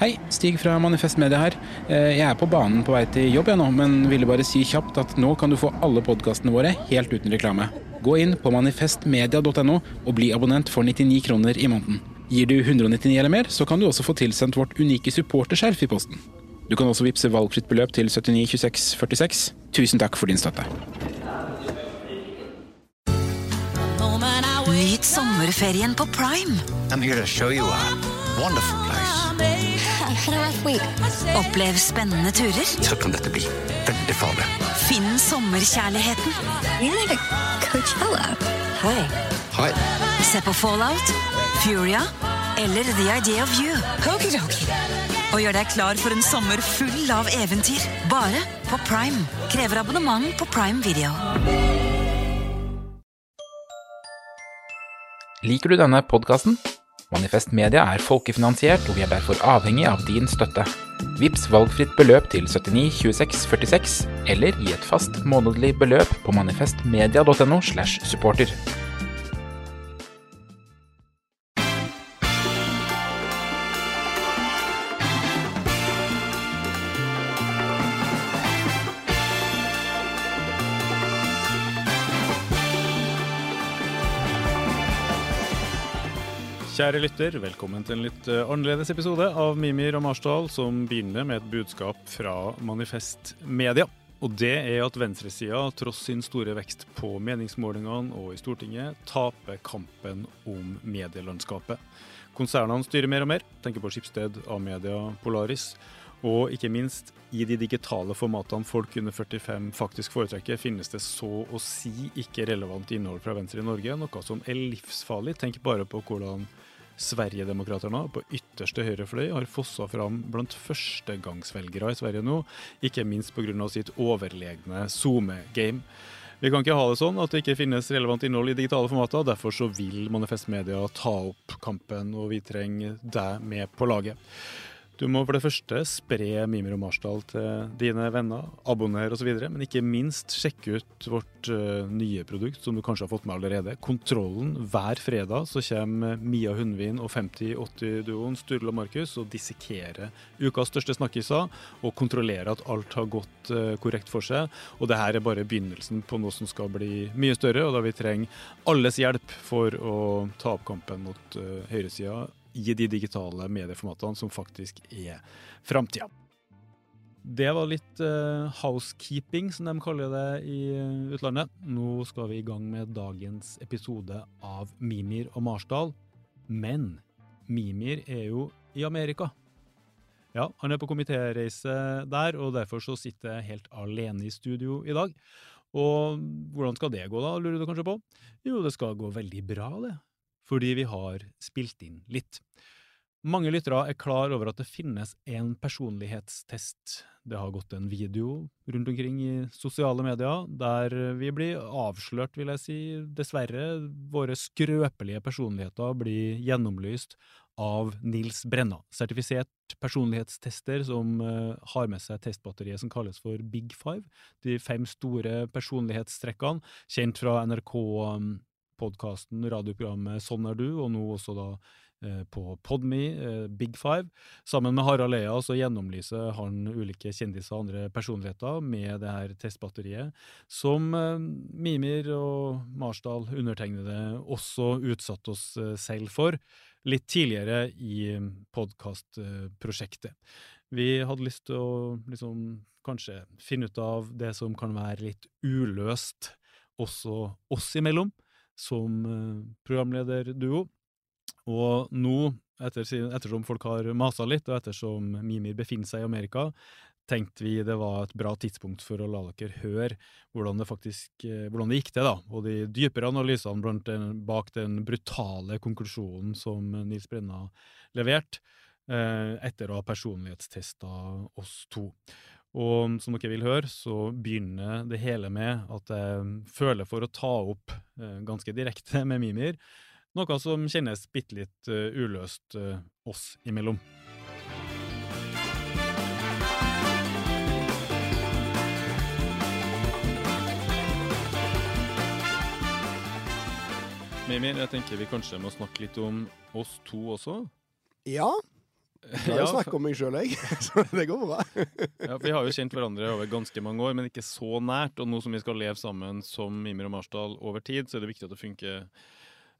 Hei, Stig fra Manifest Media her. Eh, Jeg er på banen på vei til jobb jeg nå, men ville bare si kjapt at nå kan du få alle podkastene våre helt uten reklame. Gå inn på manifestmedia.no og bli abonnent for 99 kroner i måneden. Gir du 199 eller mer, så kan du også få tilsendt vårt unike supporterskjerf i posten. Du kan også vippse valgfritt beløp til 792646. Tusen takk for din støtte. Nyt sommerferien på Prime. I'm here to show you a wonderful place. Opplev spennende turer. Så kan dette bli veldig farlig. Finn sommerkjærligheten. Hei. Hei. Se på Fallout, Furia eller The Idea of You. Og gjør deg klar for en sommer full av eventyr. Bare på Prime. Krever abonnement på Prime Video. Liker du denne podkasten? Manifest Media er folkefinansiert, og vi er derfor avhengig av din støtte. Vips valgfritt beløp til 79 26 46, eller gi et fast månedlig beløp på manifestmedia.no slash supporter. Kjære lytter, velkommen til en litt eh, annerledes episode av Mimir og Marsdal, som begynner med et budskap fra Manifest Media. Og det er at venstresida, tross sin store vekst på meningsmålingene og i Stortinget, taper kampen om medielandskapet. Konsernene styrer mer og mer, tenker på Skipsted, A-media, Polaris. Og ikke minst, i de digitale formatene folk under 45 faktisk foretrekker, finnes det så å si ikke relevant innhold fra venstre i Norge, noe som er livsfarlig. Tenk bare på hvordan Sverigedemokraterna på ytterste høyre fløy har fossa fram blant førstegangsvelgere i Sverige nå, ikke minst pga. sitt overlegne SoMe-game. Vi kan ikke ha det sånn at det ikke finnes relevant innhold i digitale formater. Derfor så vil Manifest Media ta opp kampen, og vi trenger deg med på laget. Du må for det første spre Mimir og Marsdal til dine venner, abonner osv., men ikke minst sjekke ut vårt eh, nye produkt som du kanskje har fått med allerede. Kontrollen. Hver fredag så kommer Mia Hundvin og 50-80-duoen Sturle og Markus og dissekerer ukas største snakkiser og kontrollerer at alt har gått eh, korrekt for seg. Og det her er bare begynnelsen på noe som skal bli mye større, og da vi trenger alles hjelp for å ta opp kampen mot høyresida i de digitale medieformatene som faktisk er framtida. Det var litt uh, housekeeping, som de kaller det i eh, utlandet. Nå skal vi i gang med dagens episode av Mimir og Marsdal. Men Mimir er jo i Amerika. Ja, han er på komitéreise der, og derfor så sitter jeg helt alene i studio i dag. Og hvordan skal det gå, da, lurer du kanskje på? Jo, det skal gå veldig bra, det fordi vi har spilt inn litt. Mange lyttere er klar over at det finnes en personlighetstest. Det har gått en video rundt omkring i sosiale medier der vi blir avslørt, vil jeg si, dessverre. Våre skrøpelige personligheter blir gjennomlyst av Nils Brenna, sertifisert personlighetstester som uh, har med seg testbatteriet som kalles for Big Five. De fem store personlighetstrekkene, kjent fra NRK podkasten, radioprogrammet Sånn er du, og nå også da eh, på Podme, eh, Big Five. Sammen med Harald Eia så gjennomlyser han ulike kjendiser og andre personligheter med det her testbatteriet, som eh, Mimir og Marsdal, undertegnede, også utsatte oss selv for litt tidligere i podkastprosjektet. Vi hadde lyst til å liksom kanskje finne ut av det som kan være litt uløst også oss imellom som eh, programlederduo. Og nå, etter, ettersom folk har masa litt, og ettersom Mimir befinner seg i Amerika, tenkte vi det var et bra tidspunkt for å la dere høre hvordan det faktisk eh, hvordan det gikk til, da, og de dypere analysene den, bak den brutale konklusjonen som Nils Brenna leverte, eh, etter å ha personlighetstesta oss to. Og som dere vil høre, så begynner det hele med at jeg føler for å ta opp eh, ganske direkte med Mimir, noe som kjennes bitte litt uh, uløst uh, oss imellom. Mimir, jeg tenker vi kanskje må snakke litt om oss to også? Ja. Jeg Ja, snakker om meg sjøl, jeg. Så det går bra. Ja, for Vi har jo kjent hverandre over ganske mange år, men ikke så nært. Og nå som vi skal leve sammen som Mimir og Marsdal over tid, så er det viktig at det funker.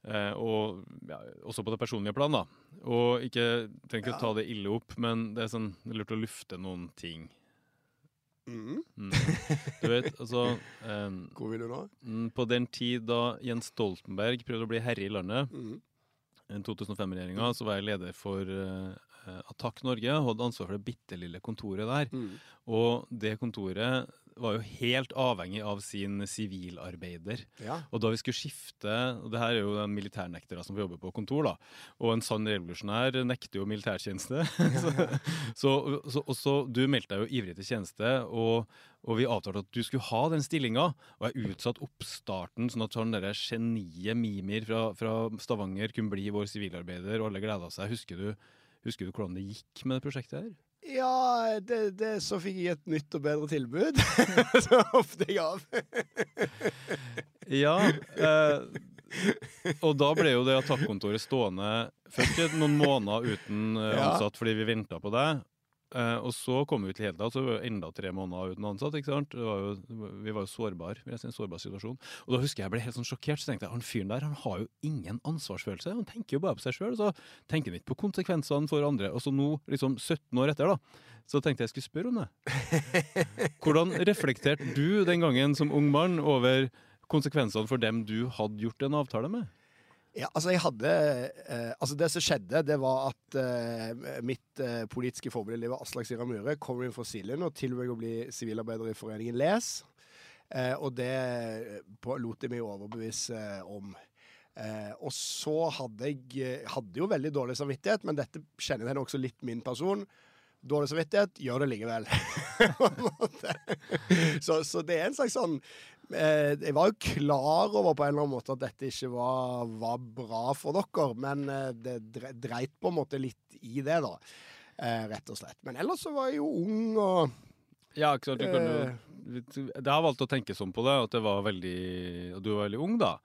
Eh, og ja, også på det personlige plan, da. Og ikke trenger ikke å ta det ille opp, men det er sånn det er lurt å lufte noen ting. Mm. Mm. Du vet, altså eh, Hvor vil du nå? mm, På den tid da Jens Stoltenberg prøvde å bli herre i landet, Mm. i 2005-regjeringa, så var jeg leder for eh, Attakk Norge hadde ansvar for det bitte lille kontoret der. Mm. Og det kontoret var jo helt avhengig av sin sivilarbeider. Ja. Og da vi skulle skifte og Det her er jo militærnektere som får jobbe på kontor, da. Og en sann revolusjonær nekter jo militærtjeneste. så, så, så, og så Du meldte deg jo ivrig til tjeneste, og, og vi avtalte at du skulle ha den stillinga. Og jeg utsatte oppstarten, sånn at sånn derre geniet Mimir fra, fra Stavanger kunne bli vår sivilarbeider, og alle gleda seg. Husker du, husker du hvordan det gikk med det prosjektet her? Ja, det, det, så fikk jeg et nytt og bedre tilbud. så hoppet jeg av. Ja. Eh, og da ble jo det attakkontoret stående først noen måneder uten eh, ansatt fordi vi venta på det. Eh, og så kom vi til Helda, så var det enda tre måneder uten ansatt. ikke sant? Det var jo, vi var jo sårbare. Vi er i en sårbar situasjon. Og da husker jeg jeg ble helt sånn sjokkert. Så tenkte jeg han fyren der han har jo ingen ansvarsfølelse. Han tenker jo bare på seg sjøl. Så tenker han ikke på konsekvensene for andre. Og så nå, liksom 17 år etter, da, så tenkte jeg jeg skulle spørre om det. Hvordan reflekterte du den gangen som ung mann over konsekvensene for dem du hadde gjort en avtale med? Ja, altså jeg hadde eh, Altså Det som skjedde, det var at eh, mitt eh, politiske forbilde Aslak Sira Myhre kommer inn fra Siljen og tilbød å bli sivilarbeider i foreningen Les. Eh, og det på, lot jeg meg overbevise om. Eh, og så hadde jeg eh, hadde jo veldig dårlig samvittighet, men dette kjenner jeg også litt min person. Dårlig samvittighet, gjør det likevel. Så, så det er en slags sånn eh, Jeg var jo klar over på en eller annen måte at dette ikke var, var bra for dere, men eh, det dreit på en måte litt i det, da. Eh, rett og slett. Men ellers så var jeg jo ung og Ja, ikke sant? Du kan Eh. jo Jeg har valgt å tenke sånn på det, at det var veldig du var veldig ung, da.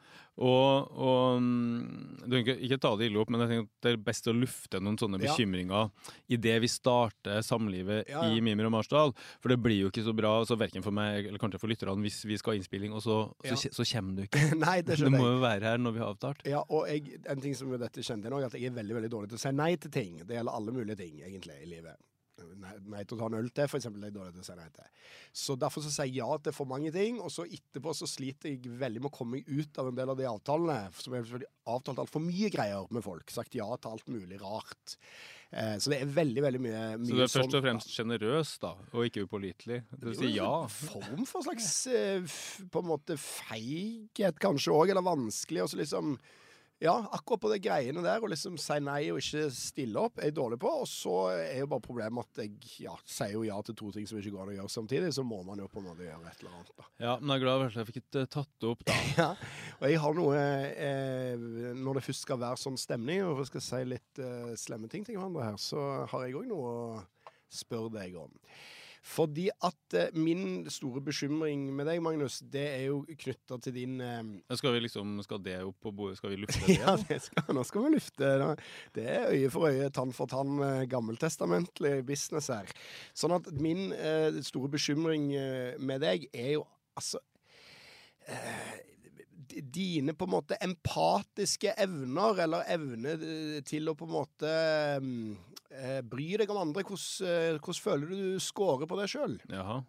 Og, og mm, du kan ikke, ikke ta det ille opp, men jeg tenker at det er best å lufte noen sånne Ja. bekymringer idet vi starter samlivet Ja, ja. i Mimir og Marsdal. For det blir jo ikke så bra, så verken for meg eller kanskje for lytterne, hvis vi skal ha innspilling, og så, Ja. så, så kommer du ikke. Nei, det skjønner jeg. Du må jo være her når vi har avtalt. Ja, og jeg, en ting som dette kjente jeg nå, at jeg er veldig veldig dårlig til å si nei til ting. Det gjelder alle mulige ting, egentlig, i livet. Nei, til å ta en øl til, for eksempel, er dårlig til å si nei til. Så derfor så sier jeg ja til for mange ting, og så etterpå så sliter jeg veldig med å komme meg ut av en del av de avtalene. Som jeg har avtalt altfor mye greier med folk. Sagt ja til alt mulig rart. Eh, så det er veldig, veldig mye, mye Så du er først og fremst sjenerøs, da, og ikke upålitelig. Du sier ja. En form for slags eh, på en måte feighet, kanskje òg, eller vanskelig. Og så liksom Ja, akkurat på de greiene der, å liksom si nei og ikke stille opp, er jeg dårlig på. Og så er jo bare problemet at jeg ja, sier jo ja til to ting som ikke går an å gjøre samtidig. Så må man jo på en måte gjøre et eller annet, da. Ja, men jeg er glad for at jeg fikk uh, tatt det opp, da. Ja, og jeg har noe eh, Når det først skal være sånn stemning, og jeg skal si litt eh, slemme ting til hverandre her, så har jeg òg noe å spørre deg om. Fordi at eh, min store bekymring med deg, Magnus, det er jo knytta til din eh, Skal vi liksom, skal det opp på bordet? Skal vi lufte det? Ja, det skal, nå skal vi lufte. da. Det er øye for øye, tann for tann, eh, gammeltestamentlig business her. Sånn at min eh, store bekymring eh, med deg er jo altså eh, Dine på en måte empatiske evner, eller evne eh, til å på en måte mm, eh, bry deg om andre. Hvordan, eh, hvordan føler du du scorer på deg sjøl? Jaha.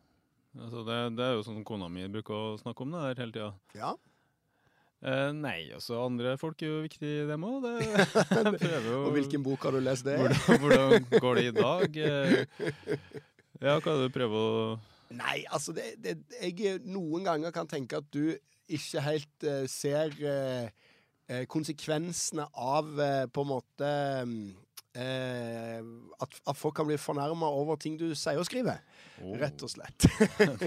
Altså det, det er jo sånn kona mi bruker å snakke om det der hele tida. Ja. Eh, nei, altså andre folk er jo viktig, dem òg. Og hvilken bok har du lest det? hvordan, hvordan går det i dag? Eh, ja, hva er det du prøver å Nei, altså det, det, Jeg noen ganger kan tenke at du ikke helt eh, ser eh, eh, konsekvensene av på en måte mm, eh, at, at folk kan bli fornærma over ting du sier og skriver. Rett og slett.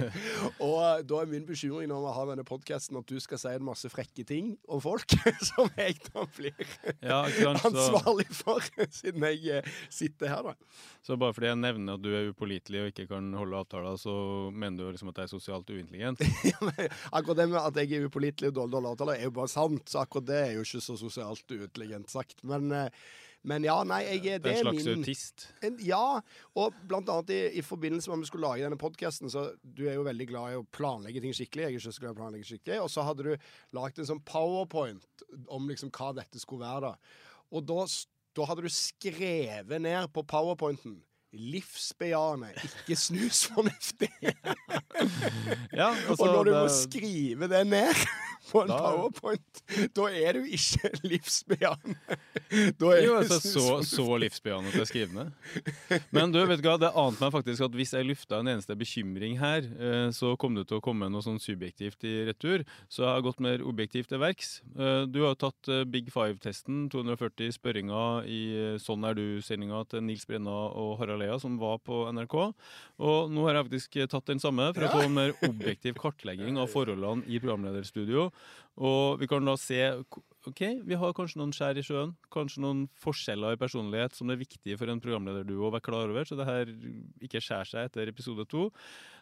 og da er min bekymring når vi har denne podkasten, at du skal si en masse frekke ting om folk som jeg da blir Ja, ansvarlig for, siden jeg eh, sitter her, da. så bare fordi jeg nevner at du er upålitelig og ikke kan holde avtaler, så mener du liksom at jeg er sosialt uintelligent? Akkurat det med at jeg er upålitelig og dårlig dårlig avtaler, er jo bare sant. Så akkurat det er jo ikke så sosialt uintelligent sagt. Men, eh, Men ja, nei, jeg, det Det er en slags min autist. en, Ja, og blant annet i, i forbindelse med om vi skulle lage denne podkasten, så du er jo veldig glad i å planlegge ting skikkelig. Jeg er ikke så glad i å planlegge skikkelig. Og så hadde du lagd en sånn powerpoint om liksom hva dette skulle være, da. Og da, da hadde du skrevet ned på powerpointen Livsbejaende, ikke snusfornuftig. Ja, altså, og når du må skrive det ned på en Da- powerpoint, da er du ikke livsbejaende. Da er Jo, altså, så, så livsbejaende til å skrive ned. Men du, vet du hva, det ante meg faktisk at hvis jeg lufta en eneste bekymring her, eh, så kom det til å komme noe sånn subjektivt i retur. Så jeg har gått mer objektivt til verks. Eh, Du har jo tatt eh, Big Five-testen, 240 spørringer i Sånn er du-sendinga til Nils Brenna og Harald Lea, som var på NRK. Og nå har jeg faktisk tatt den samme for å få en mer objektiv kartlegging av forholdene i programlederstudio. Og vi kan da se Ok, vi har kanskje noen skjær i sjøen, kanskje noen forskjeller i personlighet som det er viktig for en programlederduo å være klar over, så det her ikke skjærer seg etter episode to.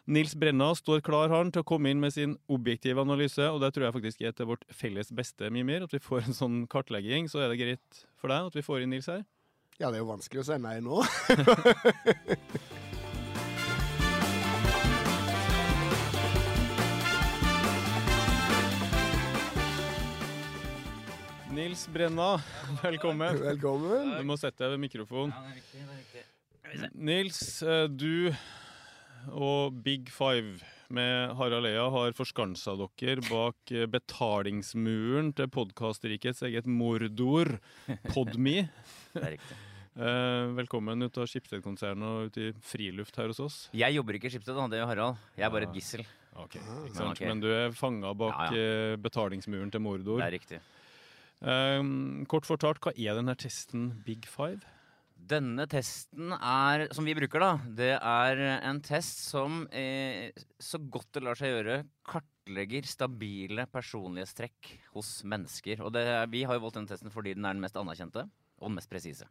Nils Brenna står klar han til å komme inn med sin objektive analyse, og det tror jeg faktisk er til vårt felles beste, Mimir, at vi får en sånn kartlegging. Så er det greit for deg at vi får inn Nils her? Ja, det er jo vanskelig å si nei nå. Nils Brenna, velkommen. Velkommen. Du må sette deg ved mikrofonen. Nils, eh, du og Big Five med Harald Lea har forskansa dere bak eh, betalingsmuren til podkastrikets eget mordor, Podme. Eh, velkommen ut av Skipsted-konsernet og ut i friluft her hos oss. Jeg jobber ikke i Skipsted, det gjør Harald. Jeg er bare et gissel. Ok, ikke Men okay. Men du er fanga bak Ja, ja. betalingsmuren til Mordor. Det er riktig. Eh, kort fortalt, hva er denne testen Big Five? Denne testen er, som vi bruker, da, det er en test som eh, så godt det lar seg gjøre, kartlegger stabile personlighetstrekk hos mennesker. Og det, vi har jo valgt denne testen fordi den er den mest anerkjente og den mest presise.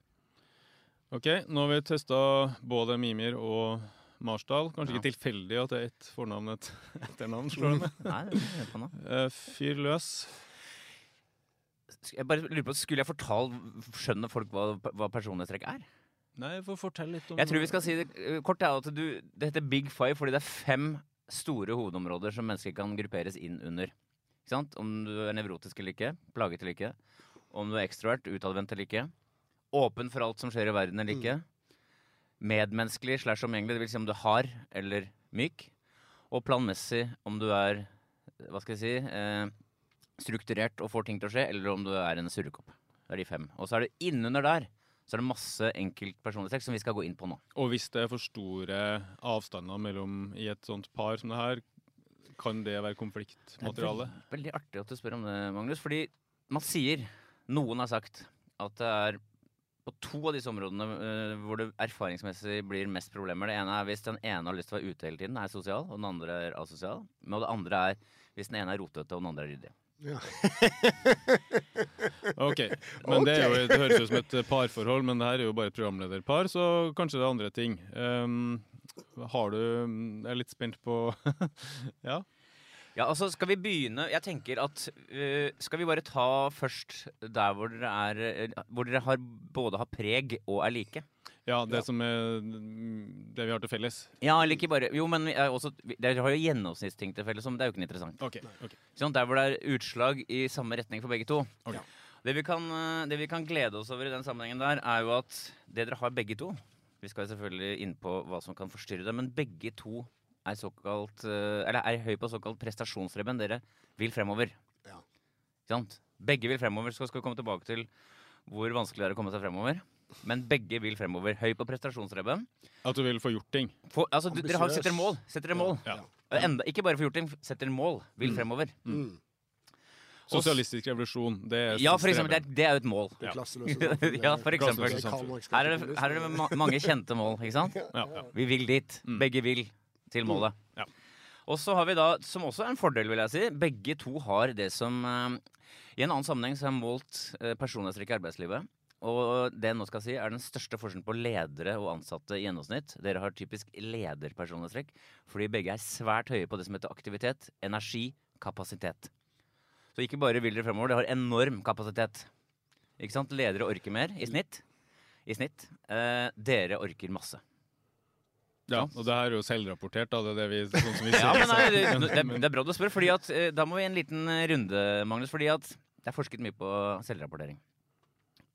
Ok, nå har vi testa både Mimir og Marsdal. Kanskje Ja. ikke tilfeldig at det er ett fornavn et etternavn. slår det med. Eh, fyr løs. Jeg bare lurer på, Skulle jeg fortalt Skjønner folk hva, hva personlighetstrekk er? Nei, for fortell litt om Jeg tror vi skal si det eh, kort. Er at du, det heter Big Five fordi det er fem store hovedområder som mennesker kan grupperes inn under. Ikke sant? Om du er nevrotisk eller ikke, plaget eller ikke. Om du er ekstrovert, utadvendt eller ikke. Åpen for alt som skjer i verden eller ikke. Medmenneskelig slash omgjengelig, vil si om du har eller myk. Og planmessig om du er, hva skal jeg si, eh, strukturert og får ting til å skje, eller om du er en surrekopp. Det er de fem. Og så er det innunder der så er det masse enkeltpersonlighetstrekk som vi skal gå inn på nå. Og hvis det er for store avstander mellom i et sånt par som det her, kan det være Det er? Veldig, veldig artig at du spør om det, Magnus. Fordi man sier, noen har sagt, at det er på to av disse områdene uh, hvor det erfaringsmessig blir mest problemer. Det ene er hvis den ene har lyst til å være ute hele tiden, er sosial, og den andre er asosial. Men det andre er hvis den ene er rotete, og den andre er ryddig. Ok, men det, er jo, det høres jo som et parforhold, men det her er jo bare et programlederpar, så kanskje det er andre ting. Um, har du Jeg er litt spent på Ja? Ja, altså skal vi begynne Jeg tenker at uh, Skal vi bare ta først der hvor dere er øh, Hvor dere har, både har preg og er like? Ja, det som er mm, det vi har til felles. Ja, eller ikke bare Jo, men er også, dere har jo gjennomsnittsting til felles, men det er jo ikke noe interessant. Ok, ok. Sånn, der hvor det er utslag i samme retning for begge to. Ok. Det, vi kan, øh, det vi kan glede oss over i den sammenhengen der, er jo at det dere har begge to Vi skal selvfølgelig inn på hva som kan forstyrre det, men begge to er såkalt øh, Eller er høy på såkalt prestasjonsrebben. Dere vil fremover. Ja. Ikke sant? Begge vil fremover. Så skal vi komme tilbake til hvor vanskelig det er å komme seg fremover. Men begge vil fremover. Høy på prestasjonsrebben. At du vil få gjort ting. For, altså, du, dere har, setter mål. Setter dere mål. Ja. Enda, ikke bare få gjort ting, setter mål. Vil fremover. Sosialistisk revolusjon, det er Ja, for eksempel. Det er, det er jo et mål. Det Ja. Ja, for eksempel. Er Her er det, her er det ma mange kjente mål, ikke sant? Ja, ja. Vi vil dit. Begge vil til målet. Ja. Og så har vi da, som også er en fordel, vil jeg si, begge to har det som uh, I en annen sammenheng så har jeg målt uh, personlighetstrekk i arbeidslivet. Og det jeg nå skal si, er den største forskjellen på ledere og ansatte i gjennomsnitt. Dere har typisk lederpersonlighetstrekk, fordi begge er svært høye på det som heter aktivitet, energi, kapasitet. Så ikke bare vil dere fremover, dere har enorm kapasitet. Ikke sant? Ledere orker mer i snitt. i snitt. Eh, dere orker masse. Ja, og det her er jo selvrapportert, da. Det er det vi, sånn som vi ser. Ja, men nei, det, det, det er bra du spør, fordi at eh, da må vi en liten eh, runde, Magnus. Fordi at det er forsket mye på selvrapportering.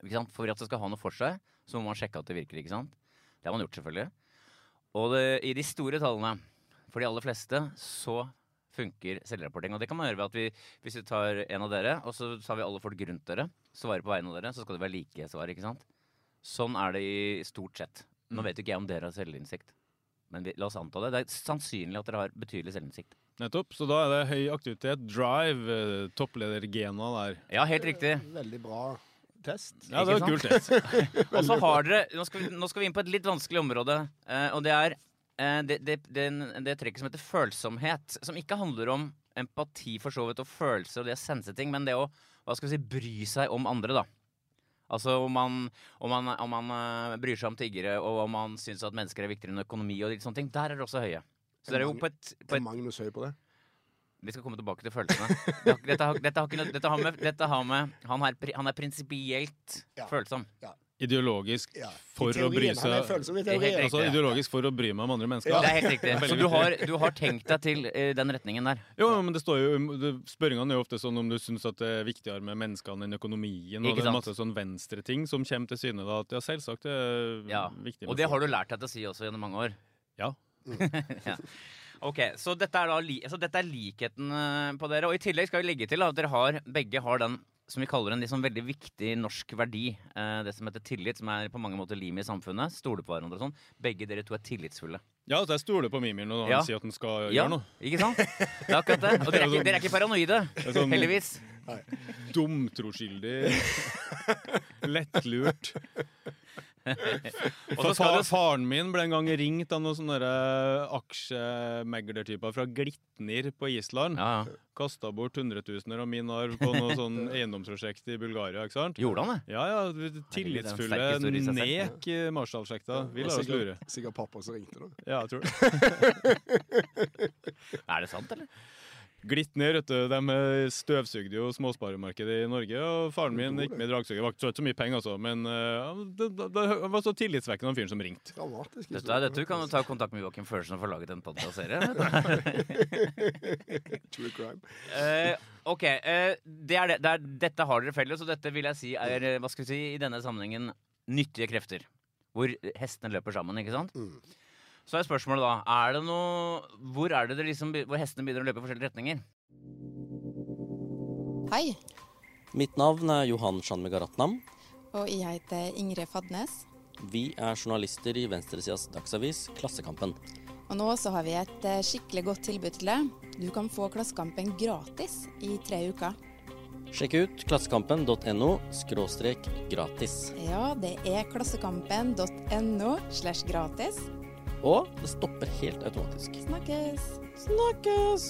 Ikke sant? For at det skal ha noe for seg, så må man sjekke at det virker. ikke sant? Det har man gjort, selvfølgelig. Og det, i de store tallene, for de aller fleste, så funker selvrapportering. Og det kan man gjøre ved at vi, hvis vi tar en av dere, og så tar vi alle folk rundt dere, svarer på vegne av dere, så skal det være like svar. ikke sant? Sånn er det i stort sett. Nå vet jo ikke jeg om dere har selvinnsikt. Men vi, la oss anta det. Det er sannsynlig at dere har betydelig selvinnsikt. Nettopp. Så da er det høy aktivitet, drive, eh, toppledergena der. Ja, helt riktig. Veldig bra test. Ja, det var kul test. Og så har dere nå skal, vi, nå skal vi inn på et litt vanskelig område, eh, og det er eh, det, det, den, det trekket som heter følsomhet. Som ikke handler om empati for så vidt og følelser og det å sense ting, men det å hva skal vi si, bry seg om andre, da. Altså om man, om man, om man eh, bryr seg om tiggere, og om man syns at mennesker er viktigere enn økonomi og litt sånne ting. Der er det også høye. Så dere er jo på et, på Er et Magnus høy på det? Vi skal komme tilbake til følelsene. Det har- Dette har, dette har, dette har med, dette har med Han er, han er prinsipielt Ja. følsom. Ideologisk Ja. for teorien, å bry seg følsom. Altså ideologisk for å bry meg om andre mennesker. Ja. Det er helt riktig. Så du har, du har tenkt deg til uh, den retningen der. Jo, men det står jo Spørringene er jo ofte sånn om du syns det er viktigere med menneskene enn økonomien. Og det er masse sånn venstreting som kommer til syne. da, At ja, selvsagt det er Ja. viktig. Og det har du lært deg til å si også gjennom mange år. Ja. ja. Ok, så dette er da li så dette er likheten eh, på dere. Og i tillegg skal vi legge til at dere har, begge har den som vi kaller en liksom veldig viktig norsk verdi. Eh, det som heter tillit, som er på mange måter limet i samfunnet. Stole på hverandre og sånn. Begge dere to er tillitsfulle. Ja, at jeg stoler på Mimir når han Ja. sier at han skal Ja, gjøre noe. ikke sant? Det er akkurat det. Og dere er ikke, dere er ikke paranoide, er sånn- heldigvis. Dumtroskyldig. Lettlurt. For så skal fa du Faren min ble en gang ringt av noen sånne der aksjemeglertyper fra Glitnir på Island. ja, ja. Kasta bort hundretusener av min arv på noe sånn eiendomsprosjekt i Bulgaria. ikke sant? Gjorde han det? Ja, ja, tillitsfulle nek i Marshall-sjekta. Vi lar oss lure. sikkert pappa som ringte, da. Ja, jeg tror det. Er det sant, eller? Glitnir, vet du, de eh, støvsugde jo småsparemarkedet i Norge, og faren min gikk med i dragsuget. Det var ikke så mye penger, altså, men uh, det, det, det var så tillitsvekkende han fyren som ringte. Dramatisk. Dette, er, dette kan du ta kontakt med Joakim Førsen og få laget en podkastserie. True crime. Uh, ok, eh, det er det, det er, dette har dere felles, og dette vil jeg si er hva skal vi si, i denne sammenhengen nyttige krefter. Hvor hestene løper sammen, ikke sant? Mm. Så er spørsmålet da er det noe, Hvor er det det liksom, hvor hestene begynner å løpe i forskjellige retninger? Hei, Mitt navn er Johan Shanmegaratnam. og jeg heter Ingrid Fadnes. Vi er journalister i venstresidas dagsavis Klassekampen. Og nå så har vi et eh, skikkelig godt tilbud til deg. Du kan få Klassekampen gratis i tre uker. Sjekk ut klassekampen.no skråstrek gratis. Ja, det er klassekampen.no slash gratis. Og det stopper helt automatisk. Snakkes! Snakkes!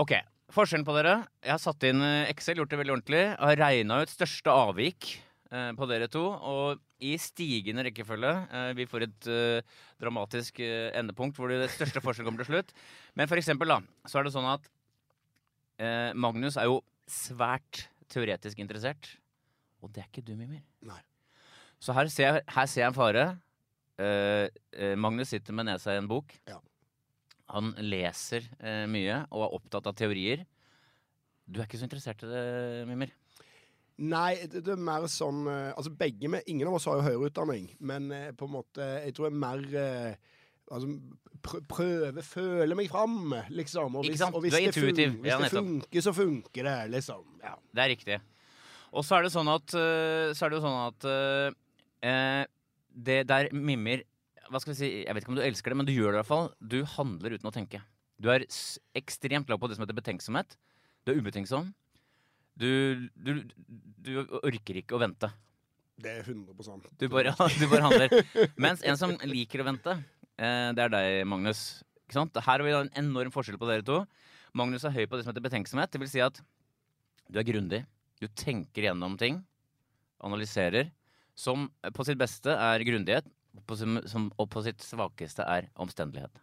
Ok, forskjellen på dere. Jeg har satt inn eh, Excel, gjort det veldig ordentlig. Jeg har regna ut største avvik eh, på dere to. Og i stigende rekkefølge. Eh, vi får et dramatisk endepunkt hvor det største forskjellen kommer til slutt. Men for eksempel, da, så er det sånn at eh, Magnus er jo svært teoretisk interessert. Og det er ikke du, Mimir. Nei. Så her ser jeg, her ser jeg en fare. Eh, eh, Magnus sitter med nesa i en bok. Ja. Han leser eh, mye og er opptatt av teorier. Du er ikke så interessert i det, Mimir? Nei, det, det er mer sånn eh, Altså begge med Ingen av oss har jo høyere utdanning, men eh, på en måte Jeg tror jeg er mer eh, Altså prø prøve, føle meg fram, liksom. Og hvis, og hvis det, fun intuitiv. hvis Ja, det funker, så funker det, liksom. Ja. Det er riktig. Og så er det sånn at Så er det jo sånn at eh, Det der mimmer Hva skal vi si Jeg vet ikke om du elsker det, men du gjør det i hvert fall. Du handler uten å tenke. Du er ekstremt lav på det som heter betenksomhet. Du er ubetenksom. Du, du, du orker ikke å vente. Det er 100 Du bare, du bare handler. Mens en som liker å vente, eh, det er deg, Magnus. Her har vi en enorm forskjell på dere to. Magnus er høy på det som heter betenksomhet. Det vil si at du er grundig. Du tenker gjennom ting. Analyserer. Som på sitt beste er grundighet, og på sitt svakeste er omstendelighet.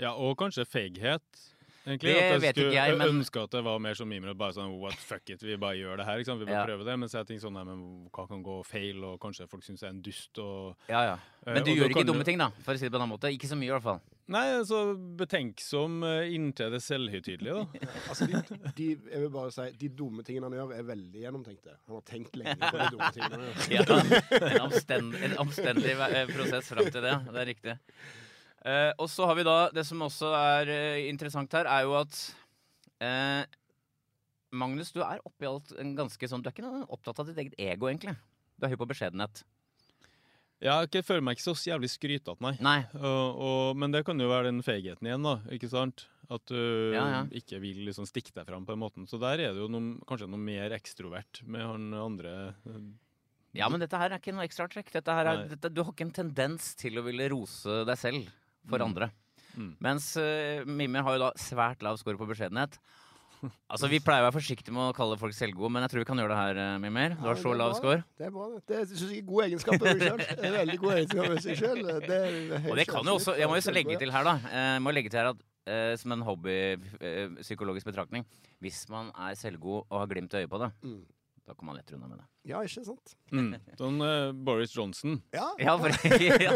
Ja, og kanskje feighet. Egentlig. Det vet ikke jeg, men- ønske at det var mer som Mimir. Bare sånn what fuck it, vi bare gjør det her. Ikke sant? Vi bare Ja. prøver det. Mens jeg tenker sånn nei, men hva kan gå feil, og kanskje folk syns jeg er en dust. Og, Ja, ja. Men du gjør ikke dumme du- ting, da, for å si det på en annen måte. Ikke så mye, i hvert fall. Nei, altså betenksom inntil det selvhøytidelige, da. Altså, de, de, jeg vil bare si, de dumme tingene han gjør, er veldig gjennomtenkte. Han har tenkt lenge på de dumme tingene han gjør. Ja, en, omstend, en omstendelig prosess fram til det. Det er riktig. Eh, og så har vi da Det som også er eh, interessant her, er jo at eh, Magnus, du er oppi alt en ganske sånn Du er ikke noe opptatt av ditt eget ego, egentlig. Du er høy på beskjedenhet. Ja, jeg føler meg ikke så jævlig skrytete, nei. Nei. Og, og, men det kan jo være den feigheten igjen, da. Ikke sant? At du Ja, ja. ikke vil liksom stikke deg fram på den måten. Så der er det jo noen, kanskje noe mer ekstrovert med han andre. eh, Ja, men dette her er ikke noe ekstratrekk. Dette her er, dette, du har ikke en tendens til å ville rose deg selv for Mm. andre. Mm. Mens uh, Mimmi har jo da svært lav score på beskjedenhet. Altså, Vi pleier å være forsiktige med å kalle folk selvgode, men jeg tror vi kan gjøre det her, eh, Mimir. Du har så lav score. Det er bra, det. Det syns jeg er god egenskap ved meg sjøl. Veldig god egenskap ved seg sjøl. Og det kan jo også, Jeg må jo så legge til her, da. Jeg må legge til her at eh, Som en hobbypsykologisk betraktning Hvis man er selvgod og har glimt i øyet på det, Mm. Da kommer man lettere unna med det. Ja, ikke sant? Mm. Sånn uh, Boris Johnson. Ja. Ja, for, ja.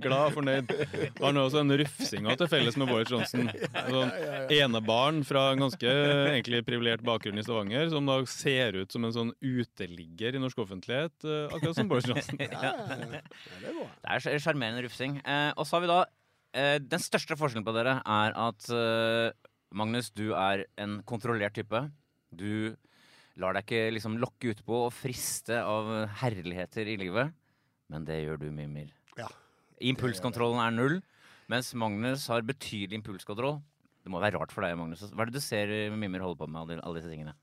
Glad og fornøyd. Har også en rufsinga til felles med Boris Johnson. Sånn enebarn fra en ganske egentlig privilegert bakgrunn i Stavanger, som da ser ut som en sånn uteligger i norsk offentlighet, uh, akkurat som Boris Johnson. Ja, ja, det er bra. Det er sj- sjarmerende rufsing. Uh, og så har vi da eh, Den største forskjellen på dere er at Magnus, du er en kontrollert type. Du lar deg ikke liksom lokke utpå og friste av herligheter i livet. Men det gjør du, Mimir. Ja. Impulskontrollen er null, mens Magnus har betydelig impulskontroll. Det må være rart for deg, Magnus. Hva er det du ser Mimir holder på med, alle, alle disse tingene?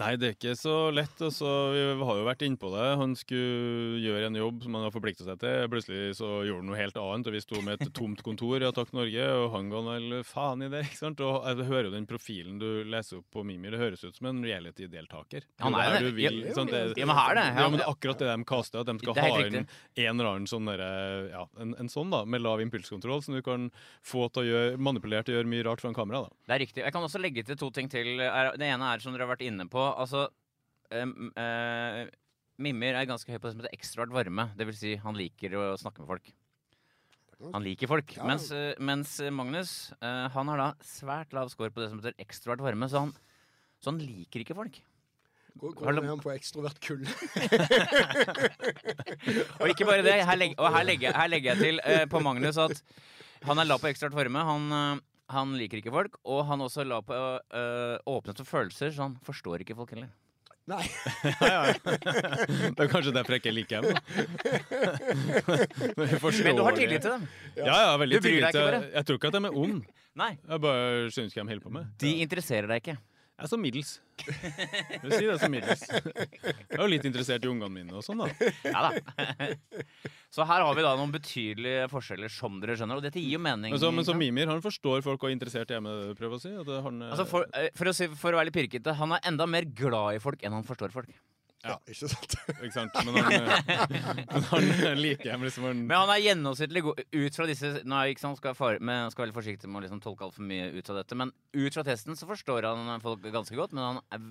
Nei, det er ikke så lett. Altså, vi har jo vært innpå det. Han skulle gjøre en jobb som han har forplikta seg til. Plutselig så gjorde han noe helt annet, og vi sto med et tomt kontor i Attack Norge, og han ga vel faen i det. ikke sant? Og jeg hører jo den profilen du leser opp på Mimir, det høres ut som en reality-deltaker. Han er det. vil, Ja, sant? Det- ja, men her det. Ja, men det er akkurat det de kaster, at de skal ha inn en eller annen sånn derre Ja, en, en sånn, da, med lav impulskontroll, som du kan få til å gjøre manipulert og gjøre mye rart foran kamera, da. Det er riktig. Jeg kan også legge til to ting til. Det ene er som dere har vært inne på. Altså, em, eh, Mimir er ganske høy på det som heter ekstravert varme. Det vil si, han liker å snakke med folk. Han liker folk. Ja. Mens, eh, mens Magnus eh, han har da svært lav score på det som heter ekstravert varme, så han, så han liker ikke folk. Går, går han på ekstrovert kull? Og ikke bare det, her, legger, og her, legger, her legger jeg til uh, på Magnus at han er lav på ekstravert varme. Han, han liker ikke folk, og han også la på eh, åpnet for følelser, så han forstår ikke folk heller. Nei. Ja, ja. Det er kanskje derfor jeg ikke liker dem. Men du har tillit til dem. Ja, ja, veldig Du tillit til ikke. Jeg tror ikke at de er onde. Nei, Jeg bare skjønner ikke hva de holder på med. de interesserer deg ikke. Jeg er så middels. Jeg vil si det så middels. Jeg er jo litt interessert i ungene mine og sånn, da. Ja da. Så her har vi da noen betydelige forskjeller, som dere skjønner. Og dette gir jo mening. Men så, men så? Mimir han forstår folk og er interessert i prøver å si. Han, altså for, eh, for, å si, for å være litt pirkete, han er enda mer glad i folk enn han forstår folk. Ja, ikke sant? Ikke sant? Men han, eh, men han liker dem liksom han, Men han er gjennomsnittlig god ut fra disse Nå er ikke sant, skal, fare, men skal være litt forsiktig med å liksom tolke altfor mye ut av dette. Men ut fra testen så forstår han folk ganske godt, men han er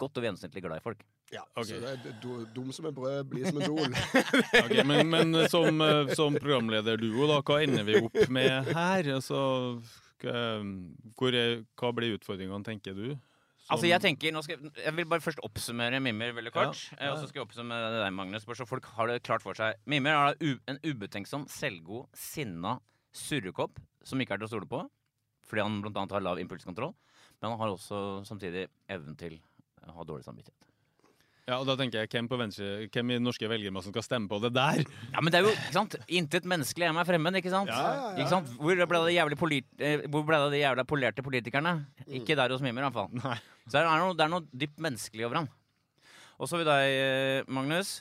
godt og gjennomsnittlig glad i folk. Ja, okay. så det er do- dum som en brød, blid som en sol. okay, men, men som, eh, som programlederduo, da, hva ender vi opp med her? Altså, hva, hvor er, hva blir utfordringene, tenker du? Som- Altså Jeg tenker, skal, jeg- vil bare først oppsummere Mimir veldig kort. Ja, eh, ja. Og så skal jeg oppsummere deg, Magnus, bare så folk har det klart for seg. Mimir er en ubetenksom, selvgod, sinna surrekopp som ikke er til å stole på. Fordi han annet har lav impulskontroll. Men han har også samtidig evnen til å ha dårlig samvittighet. Ja, og da tenker jeg, hvem, på venstre, hvem i den norske velgermassen skal stemme på det der? Ja, men det er jo ikke sant? Intet menneskelig er meg fremmed, ikke sant? Ja, ja, ja. Ikke sant? Hvor ble det de jævlig polit, eh, hvor ble det de jævla polerte politikerne? Ikke der hos Mimir, i hvert fall. Nei. Så det er noe, det er noe dypt menneskelig over ham. Og så vil vi deg, eh, Magnus.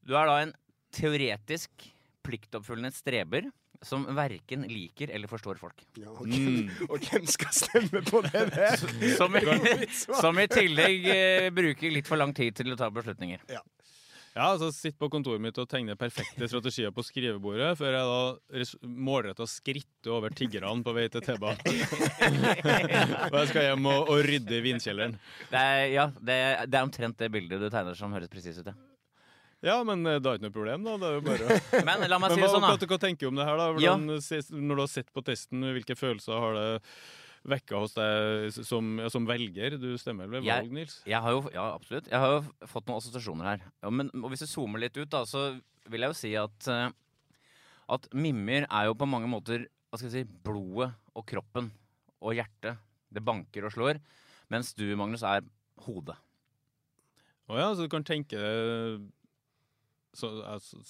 Du er da en teoretisk pliktoppfyllende streber som verken liker eller forstår folk. Ja, og, hvem, og hvem skal stemme på det der? Som i, som i tillegg eh, bruker litt for lang tid til å ta beslutninger. Ja, altså Sitte på kontoret mitt og tegne perfekte strategier på skrivebordet, før jeg da målretta skritter over tiggerne på vei til T-banen. og jeg skal hjem og, og rydde i vinkjelleren. Det er, ja, det, er- det er omtrent det bildet du tegner som høres presis ut, ja. Ja, men eh, det er ikke noe problem, da. Det er jo bare Men la meg si det sånn, da. hva tenker du om det her, da? Hvordan, Når du har sett på testen, hvilke følelser har det vekka hos deg som, ja, som velger? Du stemmer vel ved valg, Nils? Jeg har jo, ja, absolutt. Jeg har jo fått noen assosiasjoner her. Ja, men og hvis du zoomer litt ut, da, så vil jeg jo si at eh, At mimmer er jo på mange måter hva skal jeg si, blodet og kroppen og hjertet. Det banker og slår. Mens du, Magnus, er hodet. Å ja, så du kan tenke så, altså,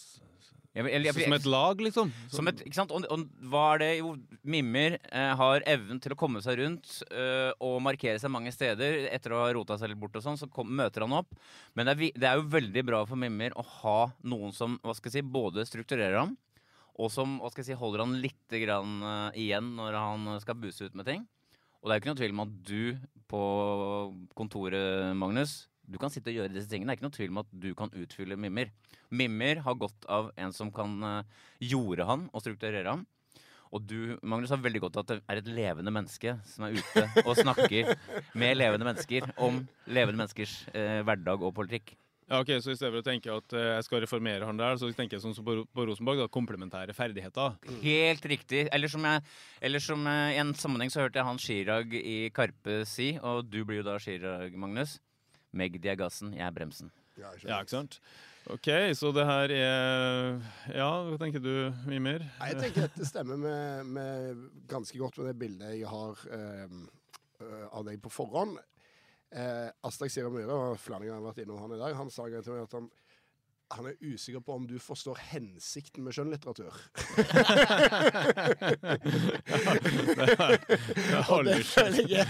Jeg vil- eller- Som et lag, liksom? Som et, ikke sant? Og, og hva er det jo Mimir eh, har evnen til å komme seg rundt eh, og markere seg mange steder. Etter å ha rota seg litt bort og sånn, så kom, møter han opp. Men det er, det er jo veldig bra for Mimir å ha noen som hva skal jeg si, både strukturerer ham, og som hva skal jeg si, holder han litt grann, eh, igjen når han skal buse ut med ting. Og det er jo ikke noe tvil om at du på kontoret, Magnus, du kan sitte og gjøre disse tingene. Det er ikke noe tvil om at du kan utfylle Mimmer. Mimmer har godt av en som kan eh, jorde han og strukturere han. Og du, Magnus, har veldig godt av at det er et levende menneske som er ute og snakker med levende mennesker om levende menneskers eh, hverdag og politikk. Ja, ok, Så i stedet for å tenke at eh, jeg skal reformere han der, så tenker jeg sånn som på, på Rosenborg, da, komplementære ferdigheter. Helt riktig. Eller som, jeg, eller som eh, i en sammenheng så hørte jeg han Chirag i Karpe si, og du blir jo da Chirag, Magnus. Magdi er gassen, jeg er bremsen. Ja, Ja, ikke sant? OK, så det her er Ja, hva tenker du, Mimir? Nei, Jeg tenker dette stemmer med, med ganske godt med det bildet jeg har eh, eh, av deg på forhånd. Eh, Aslak Sira Myhre, og flere ganger har vært innom han i dag, han sa til meg at han, han er usikker på om du forstår hensikten med skjønnlitteratur. Det aldri føler jeg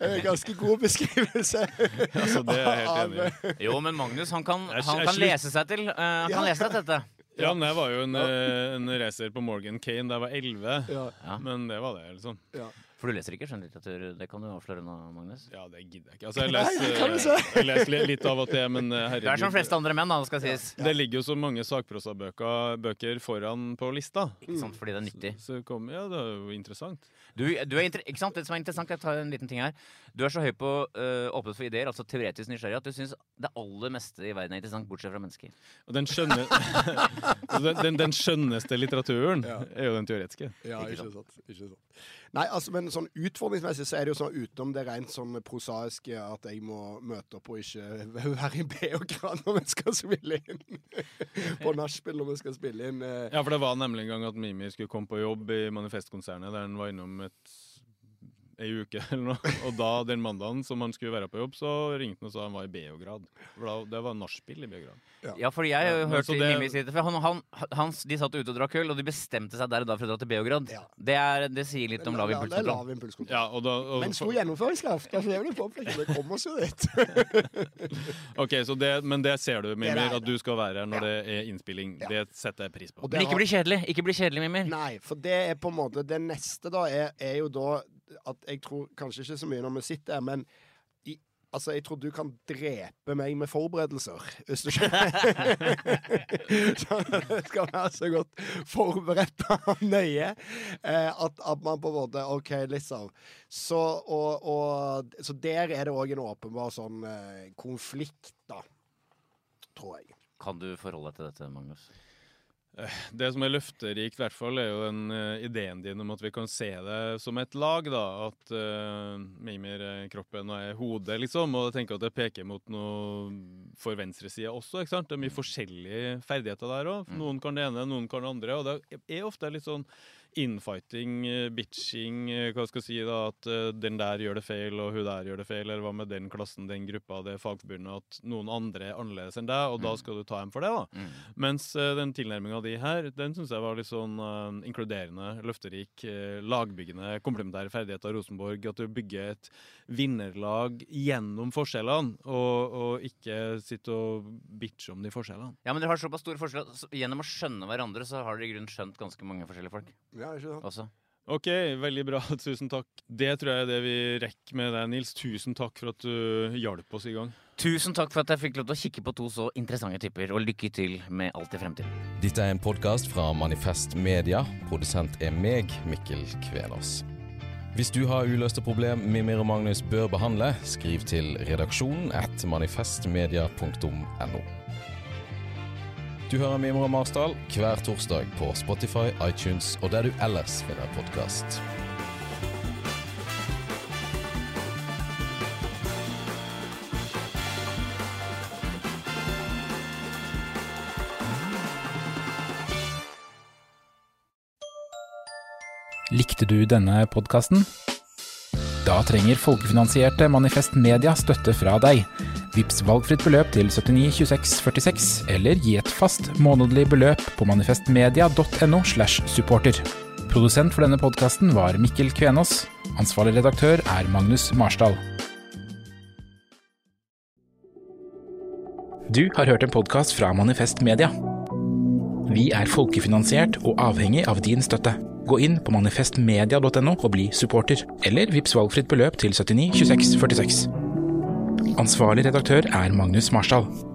er en ganske god beskrivelse. Altså, det er jeg helt enig i. Jo, men Magnus han kan, han kan lese seg til uh, Han kan lese seg til dette. Ja, men jeg var jo en, eh, en racer på Morgan Kane da jeg var 11. Ja, Ja. Men det var det, liksom. ja. For du leser ikke skjønnlitteratur, det kan du avsløre nå, Magnus. Ja, det gidder jeg ikke. Altså, jeg leser, se. jeg leser litt av og til, men herregud. Du er som flest fleste andre menn, da, det skal sies. Det ligger jo så mange sakprosabøker foran på lista. Ikke sant, fordi det er nyttig. Så kom, ja, det er jo interessant. Du, du er inter ikke sant? Det som er interessant, jeg tar en liten ting her. Du er så høy på uh, åpnet for ideer, altså teoretisk nysgjerrig, at du syns det aller meste i verden er interessant, bortsett fra mennesker. Og den, skjønne, den, den, den skjønneste litteraturen Ja. er jo den teoretiske. Ja, Ikke ikke sant. Ikke sant. Nei, altså, men sånn utfordringsmessig så er det jo sånn utenom det rent sånn prosaiske at jeg må møte opp og ikke være i BH-gran når vi skal spille inn. på nachspiel når vi skal spille inn. eh, Ja, for det var nemlig en gang at Mimi skulle komme på jobb i Manifestkonsernet, der hun var innom et ei uke eller noe. Og da, den mandagen som han skulle være på jobb, så ringte han og sa han var i Beograd. For da, det var nachspiel i Beograd. Ja, fordi jeg har Ja, jo men hørt det- Mimmi si det. For han, han, han, de satt ute og drakk øl, og de bestemte seg der og da for å dra til Beograd. Ja. Det, er, det sier litt om lav det er impulskontroll. lav impulskontroll. Ja, og da, og, Men stor gjennomføringskraft. Altså, det vil jeg påpeke. Det kommer oss jo dit. Ok, så det, Men det ser du, Mimir, at du skal være her når Ja. det er innspilling. Ja. Det setter jeg pris på. Og det Men ikke har- bli kjedelig. Ikke bli kjedelig, Mimir. Nei, for det er på en måte Det neste da er, er jo da at jeg tror kanskje ikke så mye når vi sitter her, men i, altså jeg tror du kan drepe meg med forberedelser, hvis du skjønner. så det skal være så godt forberedt og nøye eh, at, at man på en måte OK, liksom. Så, og, og, så der er det òg en åpenbar sånn eh, konflikt, da. Tror jeg. Kan du forholde deg til dette, Magnus? Det som er løfterikt, i hvert fall, er jo den eh, ideen din om at vi kan se det som et lag. da, At uh, Mimir er kroppen og er hodet, liksom. Og jeg tenker at det peker mot noe for venstresida også. ikke sant? Det er mye forskjellige ferdigheter der òg. Noen kan det ene, noen kan det andre. Og det er ofte litt sånn infighting, eh, bitching, eh, hva skal jeg si da, at eh, den der gjør det feil, og hun der gjør det feil, eller hva med den klassen, den gruppa, det fagforbundet, at noen andre er annerledes enn deg, og da skal du ta dem for det, da. Mm. Mens den tilnærminga di her, den syns jeg var litt sånn uh, inkluderende, løfterik, uh, lagbyggende, komplementære ferdigheter av Rosenborg. At du bygger et vinnerlag gjennom forskjellene, og, og ikke sitte og bitcher om de forskjellene. Ja, men dere har såpass store forskjeller. Gjennom å skjønne hverandre så har dere i grunnen skjønt ganske mange forskjellige folk Ja, ikke sant? også. Ok, veldig bra. Tusen takk. Det tror jeg er det vi rekker med deg, Nils. Tusen takk for at du hjalp oss i gang. Tusen takk for at jeg fikk lov til å kikke på to så interessante typer, og lykke til med alt i fremtiden. Dette er en podkast fra Manifest Media. Produsent er meg, Mikkel Kvenås. Hvis du har uløste problem Mimir og Magnus bør behandle, skriv til redaksjonen at manifestmedia.no. Du hører Mimre Marsdal hver torsdag på Spotify, iTunes og der du ellers finner podkast. Likte du denne podkasten? Da trenger folkefinansierte Manifest Media støtte fra deg. Vips valgfritt beløp til 79 26 46, eller gi et fast månedlig beløp på manifestmedia.no slash supporter. Produsent for denne podkasten var Mikkel Kvenås. Ansvarlig redaktør er Magnus Marsdal. Du har hørt en podkast fra Manifest Media. Vi er folkefinansiert og avhengig av din støtte. Gå inn på manifestmedia.no og bli supporter, eller vips valgfritt beløp til 79 26 46. Ansvarlig redaktør er Magnus Marsdal.